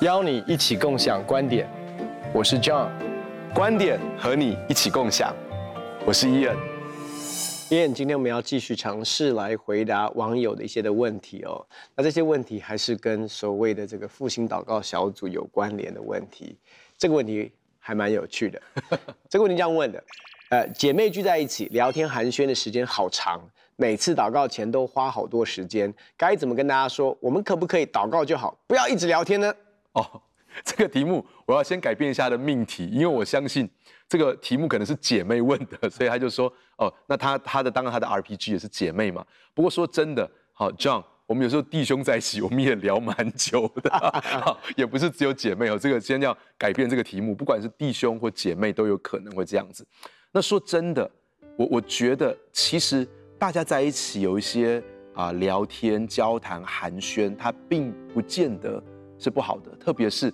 邀你一起共享观点，我是 John，观点和你一起共享，我是 Ian。Ian，今天我们要继续尝试来回答网友的一些的问题哦。那这些问题还是跟所谓的这个复兴祷告小组有关联的问题。这个问题还蛮有趣的。这个问题这样问的：呃，姐妹聚在一起聊天寒暄的时间好长，每次祷告前都花好多时间，该怎么跟大家说？我们可不可以祷告就好，不要一直聊天呢？哦，这个题目我要先改变一下的命题，因为我相信这个题目可能是姐妹问的，所以他就说，哦，那他他的当然他的 RPG 也是姐妹嘛。不过说真的，好 John，我们有时候弟兄在一起，我们也聊蛮久的，也不是只有姐妹哦。这个先要改变这个题目，不管是弟兄或姐妹都有可能会这样子。那说真的，我我觉得其实大家在一起有一些啊聊天、交谈、寒暄，它并不见得。是不好的，特别是，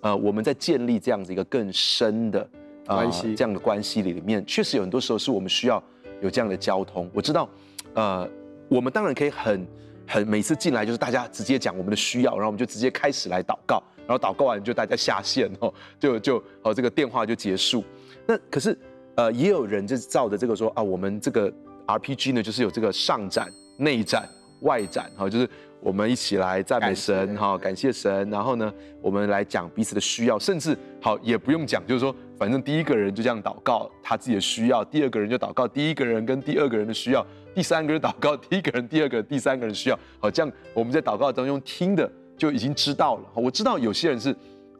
呃，我们在建立这样子一个更深的关系，这样的关系里面，确实有很多时候是我们需要有这样的交通。我知道，呃，我们当然可以很很每次进来就是大家直接讲我们的需要，然后我们就直接开始来祷告，然后祷告完就大家下线哦，就就哦这个电话就结束。那可是，呃，也有人就是照着这个说啊，我们这个 RPG 呢，就是有这个上展、内展、外展，哈，就是。我们一起来赞美神，哈，感谢神。然后呢，我们来讲彼此的需要，甚至好也不用讲，就是说，反正第一个人就这样祷告他自己的需要，第二个人就祷告第一个人跟第二个人的需要，第三个人祷告第一个人、第二个人、第三个人需要。好，这样我们在祷告当中听的就已经知道了。我知道有些人是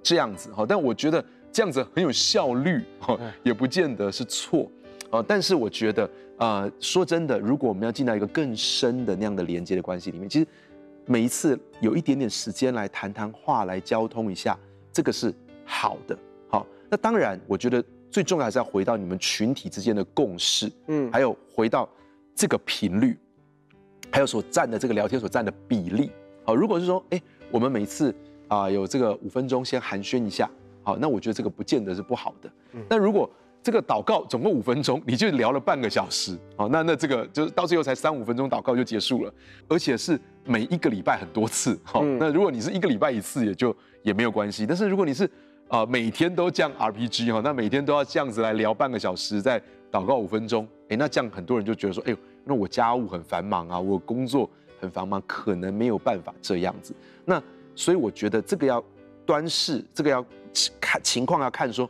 这样子，哈，但我觉得这样子很有效率，哈，也不见得是错，啊，但是我觉得，啊，说真的，如果我们要进到一个更深的那样的连接的关系里面，其实。每一次有一点点时间来谈谈话，来交通一下，这个是好的。好，那当然，我觉得最重要还是要回到你们群体之间的共识，嗯，还有回到这个频率，还有所占的这个聊天所占的比例。好，如果是说，哎，我们每次啊有这个五分钟先寒暄一下，好，那我觉得这个不见得是不好的。那如果这个祷告总共五分钟，你就聊了半个小时，好，那那这个就是到最后才三五分钟祷告就结束了，而且是每一个礼拜很多次，好，那如果你是一个礼拜一次，也就也没有关系。但是如果你是啊每天都这样 RPG 哈，那每天都要这样子来聊半个小时，再祷告五分钟，哎，那这样很多人就觉得说，哎呦，那我家务很繁忙啊，我工作很繁忙，可能没有办法这样子。那所以我觉得这个要端视，这个要看情况要看说。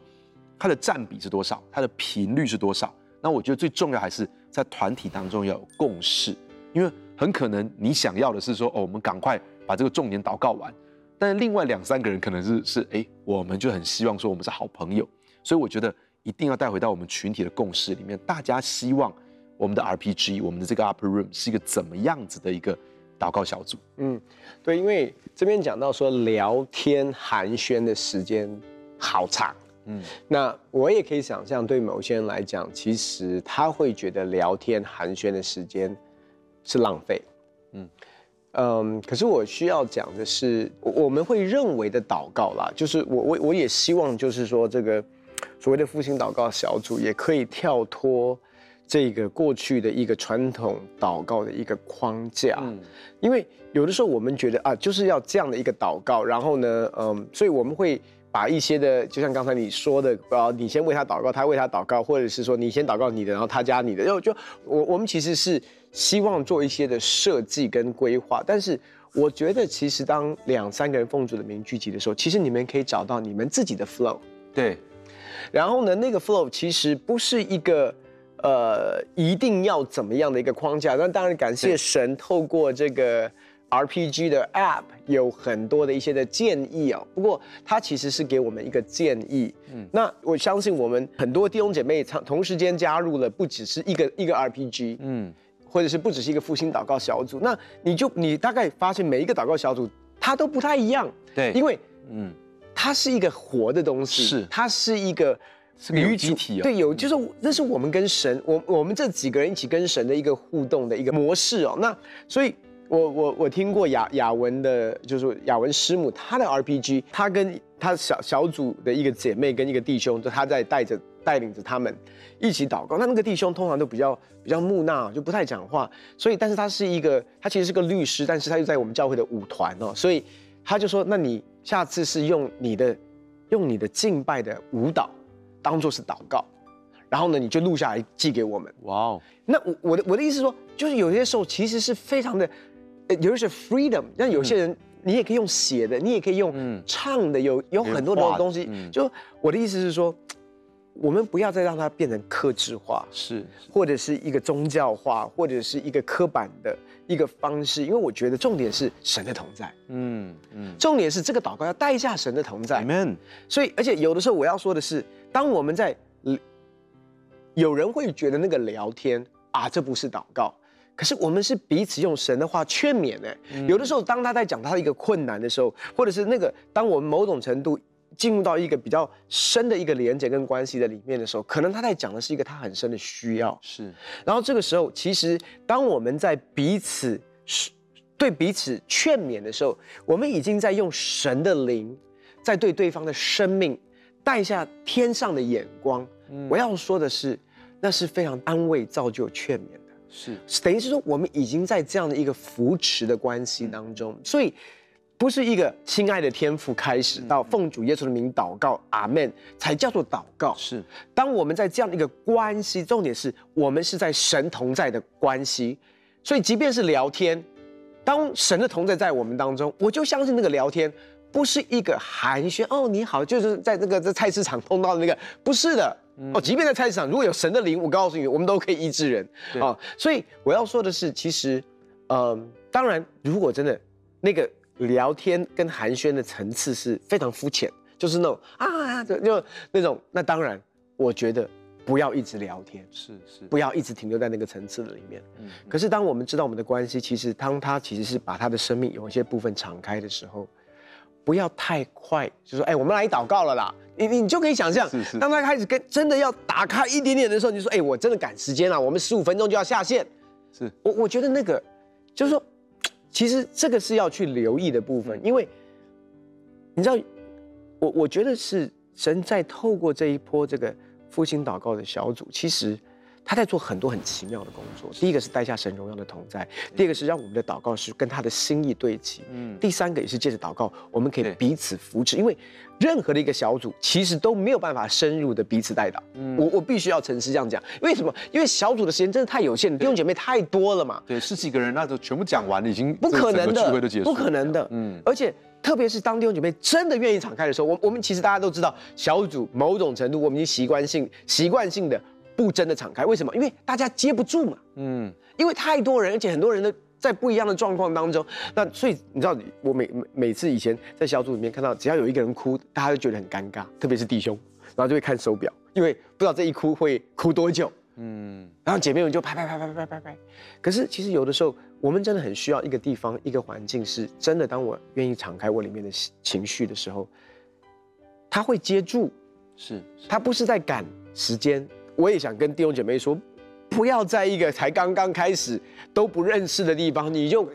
它的占比是多少？它的频率是多少？那我觉得最重要还是在团体当中要有共识，因为很可能你想要的是说，哦，我们赶快把这个重点祷告完，但是另外两三个人可能是是，哎，我们就很希望说我们是好朋友，所以我觉得一定要带回到我们群体的共识里面，大家希望我们的 RPG，我们的这个 Upper Room 是一个怎么样子的一个祷告小组？嗯，对，因为这边讲到说聊天寒暄的时间好长。嗯，那我也可以想象，对某些人来讲，其实他会觉得聊天寒暄的时间是浪费。嗯嗯，可是我需要讲的是，我们会认为的祷告啦，就是我我我也希望，就是说这个所谓的复兴祷告小组也可以跳脱这个过去的一个传统祷告的一个框架。嗯，因为有的时候我们觉得啊，就是要这样的一个祷告，然后呢，嗯，所以我们会。把一些的，就像刚才你说的，啊，你先为他祷告，他为他祷告，或者是说你先祷告你的，然后他加你的，就就我我们其实是希望做一些的设计跟规划，但是我觉得其实当两三个人奉主的名聚集的时候，其实你们可以找到你们自己的 flow，对，然后呢，那个 flow 其实不是一个呃一定要怎么样的一个框架，那当然感谢神透过这个。RPG 的 App 有很多的一些的建议啊，不过它其实是给我们一个建议。嗯，那我相信我们很多弟兄姐妹同同时间加入了，不只是一个一个 RPG，嗯，或者是不只是一个复兴祷告小组，那你就你大概发现每一个祷告小组它都不太一样。对，因为嗯，它是一个活的东西，是它是一个是个有机体啊。对，有就是那是我们跟神，我我们这几个人一起跟神的一个互动的一个模式哦。那所以。我我我听过雅雅文的，就是雅文师母，她的 RPG，她跟她小小组的一个姐妹跟一个弟兄，就她在带着带领着他们一起祷告。那那个弟兄通常都比较比较木讷，就不太讲话。所以，但是他是一个，他其实是个律师，但是他又在我们教会的舞团哦。所以他就说：“那你下次是用你的用你的敬拜的舞蹈当做是祷告，然后呢，你就录下来寄给我们。”哇哦！那我我的我的意思说，就是有些时候其实是非常的，有一些 freedom，那有些人。嗯你也可以用写的，你也可以用唱的，有有很多的东西。就我的意思是说，我们不要再让它变成克制化，是，或者是一个宗教化，或者是一个刻板的一个方式。因为我觉得重点是神的同在。嗯嗯，重点是这个祷告要带下神的同在。Amen。所以，而且有的时候我要说的是，当我们在，有人会觉得那个聊天啊，这不是祷告。可是我们是彼此用神的话劝勉呢。有的时候，当他在讲他的一个困难的时候，或者是那个当我们某种程度进入到一个比较深的一个连接跟关系的里面的时候，可能他在讲的是一个他很深的需要。是。然后这个时候，其实当我们在彼此对彼此劝勉的时候，我们已经在用神的灵在对对方的生命带下天上的眼光。我要说的是，那是非常安慰、造就、劝勉。是，等于是说，我们已经在这样的一个扶持的关系当中，所以不是一个亲爱的天父开始到奉主耶稣的名祷告，阿门，才叫做祷告。是，当我们在这样的一个关系，重点是我们是在神同在的关系，所以即便是聊天，当神的同在在我们当中，我就相信那个聊天不是一个寒暄哦，你好，就是在那个在菜市场碰到的那个，不是的。哦，即便在菜市场，如果有神的灵，我告诉你，我们都可以医治人啊、哦。所以我要说的是，其实，嗯、呃，当然，如果真的那个聊天跟寒暄的层次是非常肤浅，就是那种啊，就就那种，那当然，我觉得不要一直聊天，是是，不要一直停留在那个层次的里面。嗯。可是，当我们知道我们的关系，其实当他其实是把他的生命有一些部分敞开的时候。不要太快，就说哎，我们来祷告了啦。你你就可以想象，是是当他开始跟真的要打开一点点的时候，你就说哎，我真的赶时间了，我们十五分钟就要下线。是我我觉得那个，就是说，其实这个是要去留意的部分，因为你知道，我我觉得是神在透过这一波这个复兴祷告的小组，其实。他在做很多很奇妙的工作。第一个是带下神荣耀的同在，第二个是让我们的祷告是跟他的心意对齐。嗯，第三个也是借着祷告，我们可以彼此扶持。因为任何的一个小组其实都没有办法深入的彼此带祷。嗯，我我必须要诚实这样讲。为什么？因为小组的时间真的太有限，弟兄姐妹太多了嘛。对，十几个人那都全部讲完了，已经不可能的，不可能的。嗯，而且特别是当弟兄姐妹真的愿意敞开的时候，我我们其实大家都知道，小组某种程度我们已经习惯性习惯性的。不真的敞开，为什么？因为大家接不住嘛。嗯，因为太多人，而且很多人都在不一样的状况当中。那所以你知道，我每每次以前在小组里面看到，只要有一个人哭，大家就觉得很尴尬，特别是弟兄，然后就会看手表，因为不知道这一哭会哭多久。嗯，然后姐妹们就拍拍拍拍拍拍拍。可是其实有的时候，我们真的很需要一个地方，一个环境，是真的。当我愿意敞开我里面的情绪的时候，他会接住。是，他不是在赶时间。我也想跟弟兄姐妹说，不要在一个才刚刚开始都不认识的地方，你就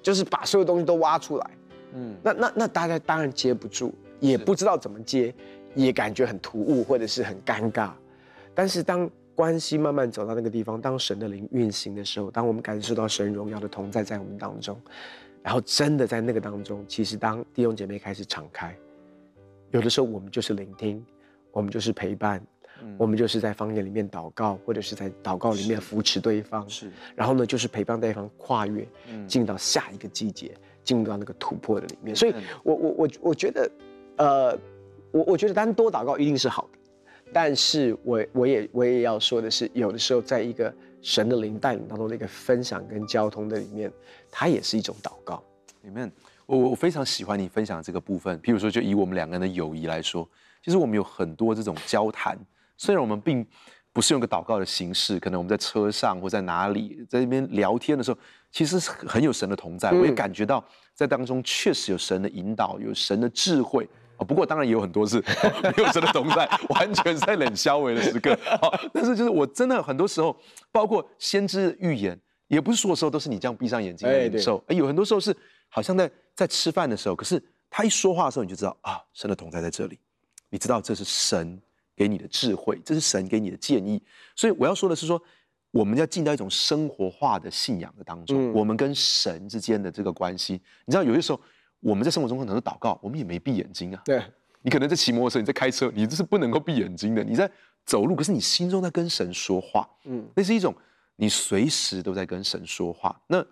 就是把所有东西都挖出来，嗯，那那那大家当然接不住，也不知道怎么接，也感觉很突兀或者是很尴尬。但是当关系慢慢走到那个地方，当神的灵运行的时候，当我们感受到神荣耀的同在在我们当中，然后真的在那个当中，其实当弟兄姐妹开始敞开，有的时候我们就是聆听，我们就是陪伴。我们就是在方言里面祷告，或者是在祷告里面扶持对方，是。然后呢，就是陪伴对方跨越，嗯进到下一个季节，进入到那个突破的里面。所以我我我我觉得，呃，我我觉得单多祷告一定是好的，但是我我也我也要说的是，有的时候在一个神的灵带领当中的一个分享跟交通的里面，它也是一种祷告。里面，我我非常喜欢你分享这个部分。譬如说，就以我们两个人的友谊来说，其实我们有很多这种交谈。虽然我们并不是用个祷告的形式，可能我们在车上或在哪里，在那边聊天的时候，其实是很有神的同在。我也感觉到在当中确实有神的引导，有神的智慧。不过当然也有很多是 没有神的同在，完全是在冷消微的时刻。但是就是我真的很多时候，包括先知预言，也不是所有时候都是你这样闭上眼睛来领受。哎，有很多时候是好像在在吃饭的时候，可是。他一说话的时候，你就知道啊，神的同在在这里，你知道这是神给你的智慧，这是神给你的建议。所以我要说的是说，我们要进到一种生活化的信仰的当中，嗯、我们跟神之间的这个关系，你知道有些时候我们在生活中可能是祷告，我们也没闭眼睛啊。对，你可能在骑摩托车，你在开车，你这是不能够闭眼睛的。你在走路，可是你心中在跟神说话，嗯，那是一种你随时都在跟神说话。那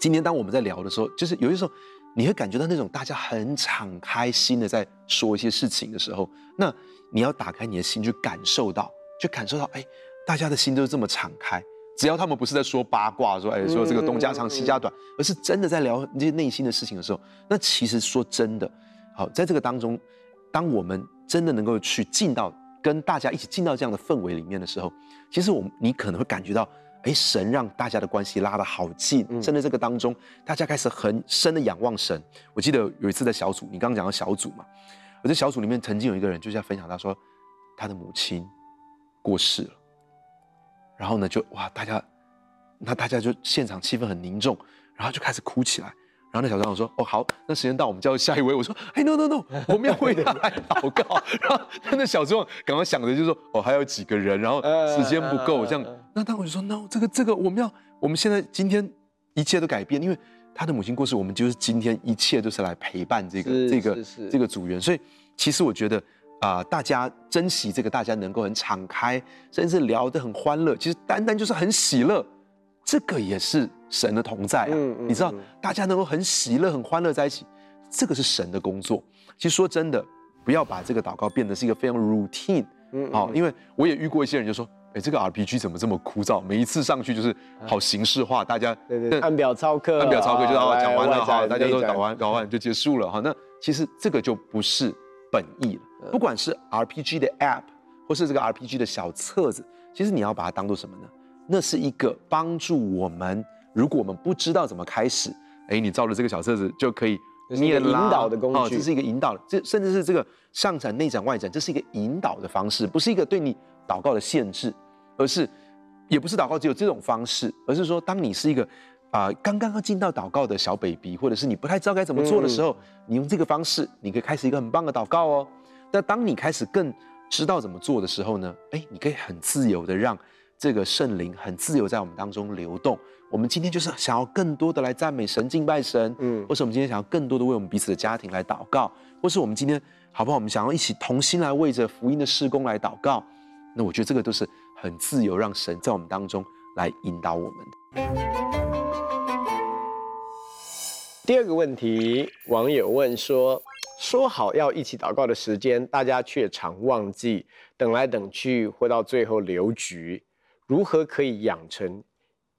今天当我们在聊的时候，就是有些时候你会感觉到那种大家很敞开心的在说一些事情的时候，那你要打开你的心去感受到，去感受到，哎，大家的心都是这么敞开。只要他们不是在说八卦，说哎说这个东家长西家短，而是真的在聊那些内心的事情的时候，那其实说真的，好，在这个当中，当我们真的能够去进到跟大家一起进到这样的氛围里面的时候，其实我们你可能会感觉到。哎，神让大家的关系拉得好近，甚至这个当中，大家开始很深的仰望神。我记得有一次在小组，你刚刚讲到小组嘛，我在小组里面曾经有一个人就是在分享，他说他的母亲过世了，然后呢就哇，大家那大家就现场气氛很凝重，然后就开始哭起来。然后那小张我说：“哦，好，那时间到，我们叫下一位。”我说：“哎，no no no，我们要为他来祷告。”然后那小组长刚刚想着就是说：“哦，还有几个人，然后时间不够，这样。” 那当我就说：“no，这个这个，我们要，我们现在今天一切都改变，因为他的母亲过世，我们就是今天一切都是来陪伴这个这个这个组员。所以其实我觉得啊、呃，大家珍惜这个，大家能够很敞开，甚至聊得很欢乐，其实单单就是很喜乐。”这个也是神的同在啊！嗯嗯、你知道，大家能够很喜乐、很欢乐在一起，这个是神的工作。其实说真的，不要把这个祷告变得是一个非常 routine。嗯，好、哦，因为我也遇过一些人就说：“哎，这个 RPG 怎么这么枯燥？每一次上去就是好形式化，大家对对，按表操课，按表操课就好，讲完了好，大家都搞完搞完就结束了哈。那其实这个就不是本意了。不管是 RPG 的 App 或是这个 RPG 的小册子，其实你要把它当做什么呢？那是一个帮助我们，如果我们不知道怎么开始，哎，你照着这个小册子就可以念引导的工具，哦，这是一个引导，这甚至是这个上展、内展、外展，这是一个引导的方式，不是一个对你祷告的限制，而是也不是祷告只有这种方式，而是说，当你是一个啊、呃、刚刚要进到祷告的小 baby，或者是你不太知道该怎么做的时候，嗯、你用这个方式，你可以开始一个很棒的祷告哦。那当你开始更知道怎么做的时候呢，哎，你可以很自由的让。这个圣灵很自由在我们当中流动。我们今天就是想要更多的来赞美神、敬拜神，嗯，或是我们今天想要更多的为我们彼此的家庭来祷告，或是我们今天好不好？我们想要一起同心来为着福音的事工来祷告。那我觉得这个都是很自由，让神在我们当中来引导我们的。第二个问题，网友问说：说好要一起祷告的时间，大家却常忘记，等来等去，或到最后留局。如何可以养成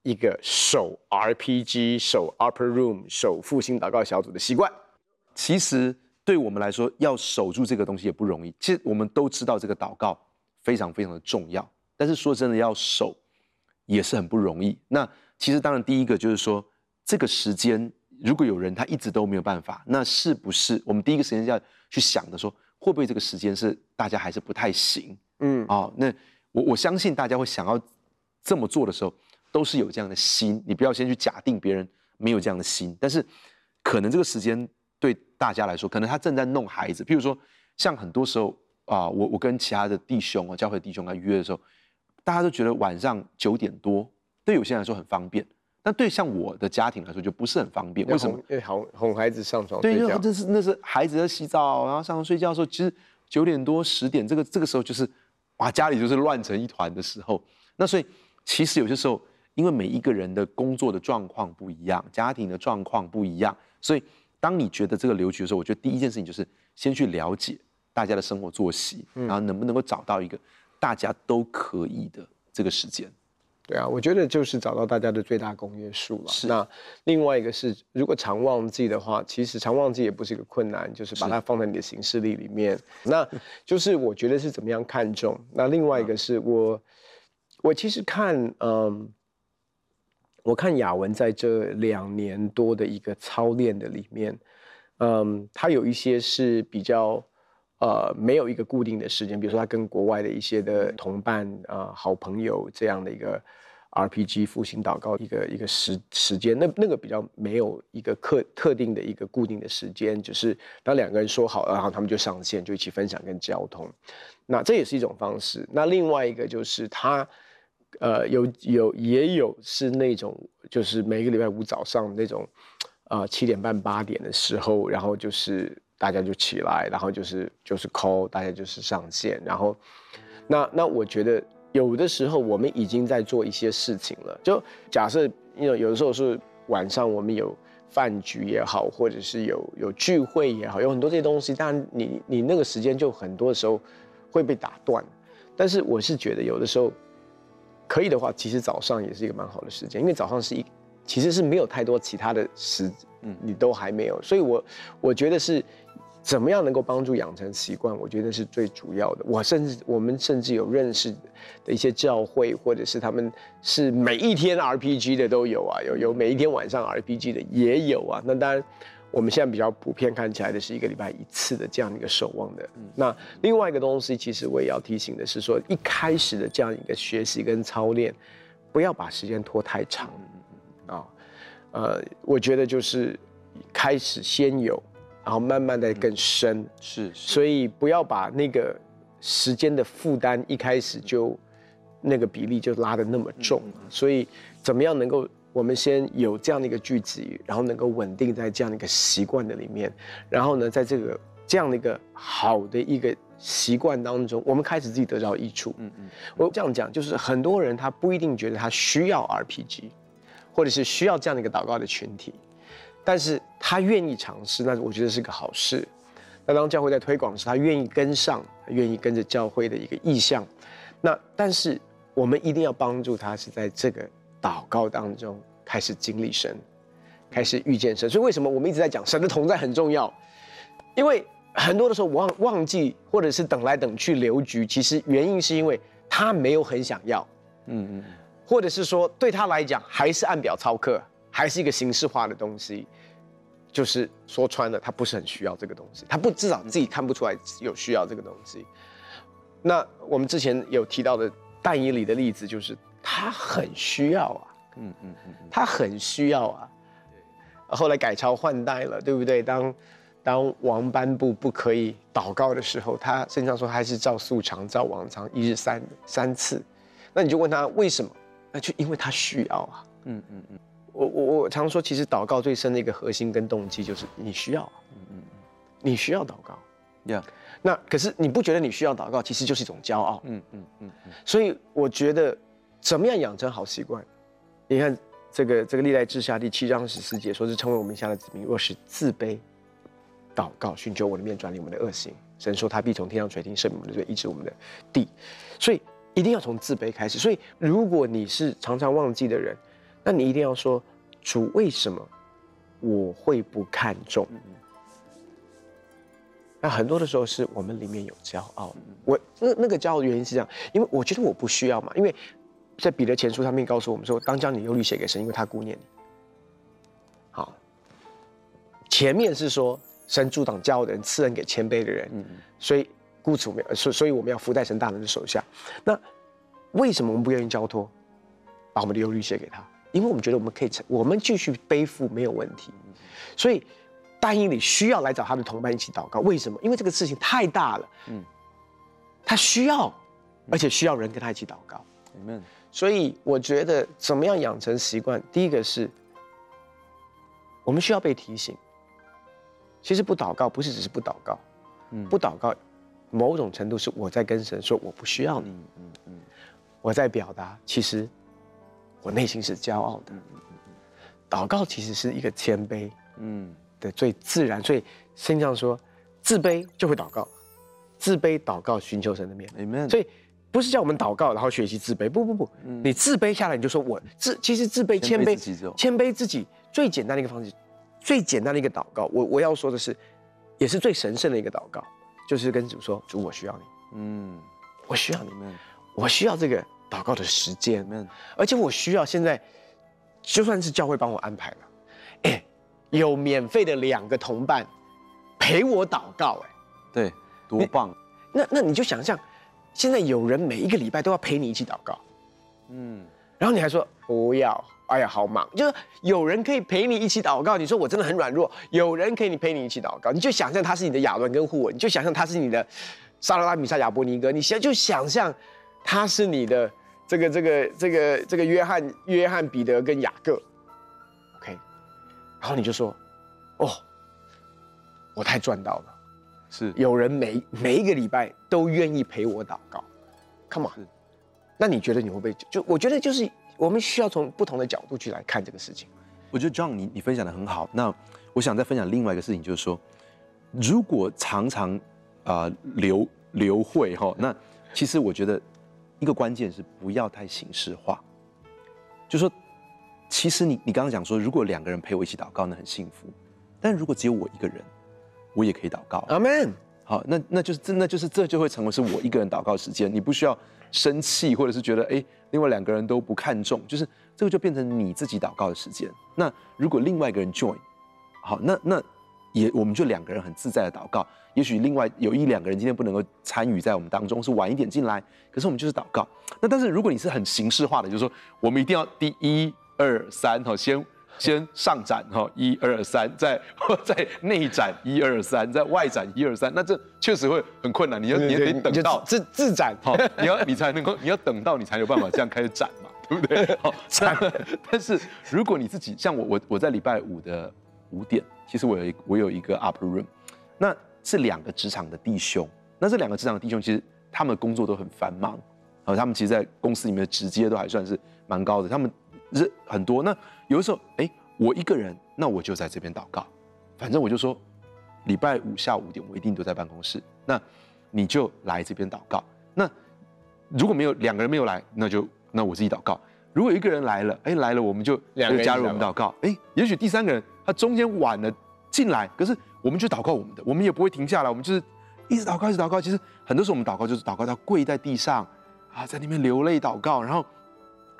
一个守 RPG、守 Upper Room、守复兴祷告小组的习惯？其实对我们来说，要守住这个东西也不容易。其实我们都知道这个祷告非常非常的重要，但是说真的，要守也是很不容易。那其实当然第一个就是说，这个时间如果有人他一直都没有办法，那是不是我们第一个时间要去想的说，会不会这个时间是大家还是不太行？嗯，哦，那我我相信大家会想要。这么做的时候，都是有这样的心。你不要先去假定别人没有这样的心，但是可能这个时间对大家来说，可能他正在弄孩子。譬如说，像很多时候啊，我我跟其他的弟兄啊，教会弟兄来约的时候，大家都觉得晚上九点多对有些人来说很方便，但对像我的家庭来说就不是很方便。为什么？因为哄哄孩子上床睡觉。对，因为那是那是孩子在洗澡，然后上床睡觉的时候，其实九点多十点这个这个时候就是哇，家里就是乱成一团的时候。那所以。其实有些时候，因为每一个人的工作的状况不一样，家庭的状况不一样，所以当你觉得这个留局的时候，我觉得第一件事情就是先去了解大家的生活作息，然后能不能够找到一个大家都可以的这个时间。对啊，我觉得就是找到大家的最大公约数了。是。那另外一个是，如果常忘记的话，其实常忘记也不是一个困难，就是把它放在你的行事历里面。那就是我觉得是怎么样看重。那另外一个是我。我其实看，嗯，我看雅文在这两年多的一个操练的里面，嗯，他有一些是比较，呃，没有一个固定的时间，比如说他跟国外的一些的同伴啊、好朋友这样的一个，RPG 复兴祷告一个一个时时间，那那个比较没有一个特特定的一个固定的时间，就是当两个人说好了，然后他们就上线，就一起分享跟交通，那这也是一种方式。那另外一个就是他，呃，有有也有是那种，就是每个礼拜五早上那种，呃，七点半八点的时候，然后就是大家就起来，然后就是就是 call，大家就是上线，然后那那我觉得。有的时候我们已经在做一些事情了，就假设，因为有的时候是晚上，我们有饭局也好，或者是有有聚会也好，有很多这些东西，当然你你那个时间就很多的时候会被打断。但是我是觉得有的时候可以的话，其实早上也是一个蛮好的时间，因为早上是一其实是没有太多其他的时，嗯，你都还没有，所以我我觉得是。怎么样能够帮助养成习惯？我觉得是最主要的。我甚至我们甚至有认识的一些教会，或者是他们是每一天 RPG 的都有啊，有有每一天晚上 RPG 的也有啊。那当然，我们现在比较普遍看起来的是一个礼拜一次的这样的一个守望的。那另外一个东西，其实我也要提醒的是说，一开始的这样一个学习跟操练，不要把时间拖太长啊。呃，我觉得就是开始先有。然后慢慢的更深，嗯、是，是，所以不要把那个时间的负担一开始就那个比例就拉的那么重。嗯、所以怎么样能够我们先有这样的一个聚集，然后能够稳定在这样的一个习惯的里面，然后呢，在这个这样的一个好的一个习惯当中，我们开始自己得到益处。嗯嗯，我这样讲就是很多人他不一定觉得他需要 RPG，或者是需要这样的一个祷告的群体。但是他愿意尝试，那我觉得是个好事。那当教会在推广时，他愿意跟上，愿意跟着教会的一个意向。那但是我们一定要帮助他，是在这个祷告当中开始经历神，开始遇见神。所以为什么我们一直在讲神的同在很重要？因为很多的时候忘忘记，或者是等来等去留局，其实原因是因为他没有很想要，嗯嗯，或者是说对他来讲还是按表操课。还是一个形式化的东西，就是说穿了，他不是很需要这个东西，他不至少自己看不出来有需要这个东西。那我们之前有提到的但以里的例子，就是他很需要啊，嗯嗯嗯，他很需要啊。后来改朝换代了，对不对？当当王颁布不可以祷告的时候，他圣经上说还是照素常、照往常一日三三次。那你就问他为什么？那就因为他需要啊，嗯嗯嗯。我我我常说，其实祷告最深的一个核心跟动机就是你需要，嗯嗯，你需要祷告，Yeah. 那可是你不觉得你需要祷告，其实就是一种骄傲，嗯嗯嗯嗯。所以我觉得，怎么样养成好习惯？你看这个这个历代志下第七章十四节，说是成为我们下的子民，若是自卑，祷告，寻求我的面，转离我们的恶行，神说他必从天上垂听，赦免我们的罪，医治我们的地。所以一定要从自卑开始。所以如果你是常常忘记的人。那你一定要说，主为什么我会不看重？那很多的时候是我们里面有骄傲。我那那个骄傲的原因是这样，因为我觉得我不需要嘛。因为在彼得前书上面告诉我们说，当将你忧虑写给神，因为他顾念你。好，前面是说神阻挡骄傲的人，赐恩给谦卑的人。嗯，所以故此我们所所以我们要服在神大人的手下。那为什么我们不愿意交托，把我们的忧虑写给他？因为我们觉得我们可以承，我们继续背负没有问题，所以大英里需要来找他的同伴一起祷告。为什么？因为这个事情太大了，嗯，他需要，而且需要人跟他一起祷告。嗯，所以我觉得怎么样养成习惯？第一个是，我们需要被提醒。其实不祷告不是只是不祷告，嗯，不祷告，某种程度是我在跟神说我不需要你，嗯嗯嗯，我在表达其实。我内心是骄傲的，祷告其实是一个谦卑，嗯，的最自然。所以圣经上说，自卑就会祷告，自卑祷告寻求神的面。Amen。所以不是叫我们祷告然后学习自卑，不不不，你自卑下来你就说我自，其实自卑谦卑谦卑自己最简单的一个方式，最简单的一个祷告。我我要说的是，也是最神圣的一个祷告，就是跟主说，主我需要你，嗯，我需要你。们，我需要这个。祷告的时间，而且我需要现在，就算是教会帮我安排了，哎，有免费的两个同伴陪我祷告，哎，对，多棒！那那你就想象，现在有人每一个礼拜都要陪你一起祷告，嗯，然后你还说不要，哎呀，好忙。就是有人可以陪你一起祷告，你说我真的很软弱，有人可以陪你一起祷告，你就想象他是你的亚伦跟户文，你就想象他是你的撒拉拉米沙亚伯尼哥，你想就想象他是你的这个这个这个这个约翰约翰彼得跟雅各，OK，然后你就说，哦，我太赚到了，是有人每每一个礼拜都愿意陪我祷告，Come on。那你觉得你会不会就？我觉得就是我们需要从不同的角度去来看这个事情。我觉得 John，你你分享的很好。那我想再分享另外一个事情，就是说，如果常常啊、呃、流流会哈，那其实我觉得一个关键是不要太形式化。就说，其实你你刚刚讲说，如果两个人陪我一起祷告，那很幸福。但如果只有我一个人，我也可以祷告。Amen。好，那那就是真的就是这就会成为是我一个人祷告时间，你不需要。生气，或者是觉得哎，另外两个人都不看重，就是这个就变成你自己祷告的时间。那如果另外一个人 join，好，那那也我们就两个人很自在的祷告。也许另外有一两个人今天不能够参与在我们当中，是晚一点进来，可是我们就是祷告。那但是如果你是很形式化的，就是说我们一定要第一二三，好先。先上展哈，一二三，再 再内展一二三，再外展一二三，那这确实会很困难。你要你要得等到自自展，哈，你要你才能够，你要等到你才有办法这样开始展嘛，对不对？好，但是如果你自己像我，我我在礼拜五的五点，其实我有一我有一个 upper room，那是两个职场的弟兄，那这两个职场的弟兄其实他们工作都很繁忙，好，他们其实，在公司里面的职阶都还算是蛮高的，他们。是很多，那有的时候，哎，我一个人，那我就在这边祷告，反正我就说，礼拜五下午五点，我一定都在办公室，那你就来这边祷告。那如果没有两个人没有来，那就那我自己祷告。如果一个人来了，哎，来了，我们就两个加入我们祷告。哎，也许第三个人他中间晚了进来，可是我们就祷告我们的，我们也不会停下来，我们就是一直祷告，一直祷告。其实很多时候我们祷告就是祷告到跪在地上啊，在那边流泪祷告，然后。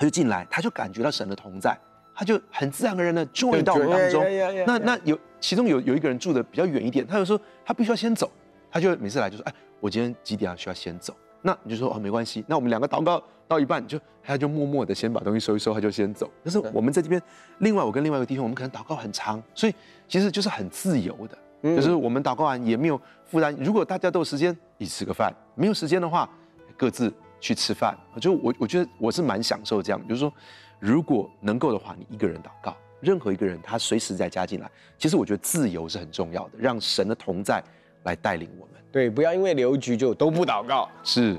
他就进来，他就感觉到神的同在，他就很自然而然的 join 到我们当中。那那有其中有有一个人住的比较远一点，他就说他必须要先走，他就每次来就说，哎，我今天几点啊需要先走？那你就说哦，没关系，那我们两个祷告到一半，就他就默默的先把东西收一收，他就先走。但是我们在这边，另外我跟另外一个弟兄，我们可能祷告很长，所以其实就是很自由的，就是我们祷告完也没有负担。如果大家都有时间一起吃个饭，没有时间的话，各自。去吃饭，就我我觉得我是蛮享受这样，就是说，如果能够的话，你一个人祷告，任何一个人他随时再加进来，其实我觉得自由是很重要的，让神的同在来带领我们。对，不要因为留局就都不祷告。是。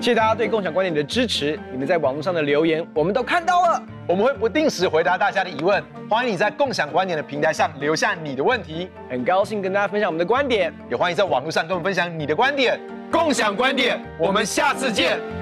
谢谢大家对共享观点的支持，你们在网络上的留言我们都看到了，我们会不定时回答大家的疑问，欢迎你在共享观点的平台上留下你的问题，很高兴跟大家分享我们的观点，也欢迎在网络上跟我们分享你的观点，共享观点，我们下次见。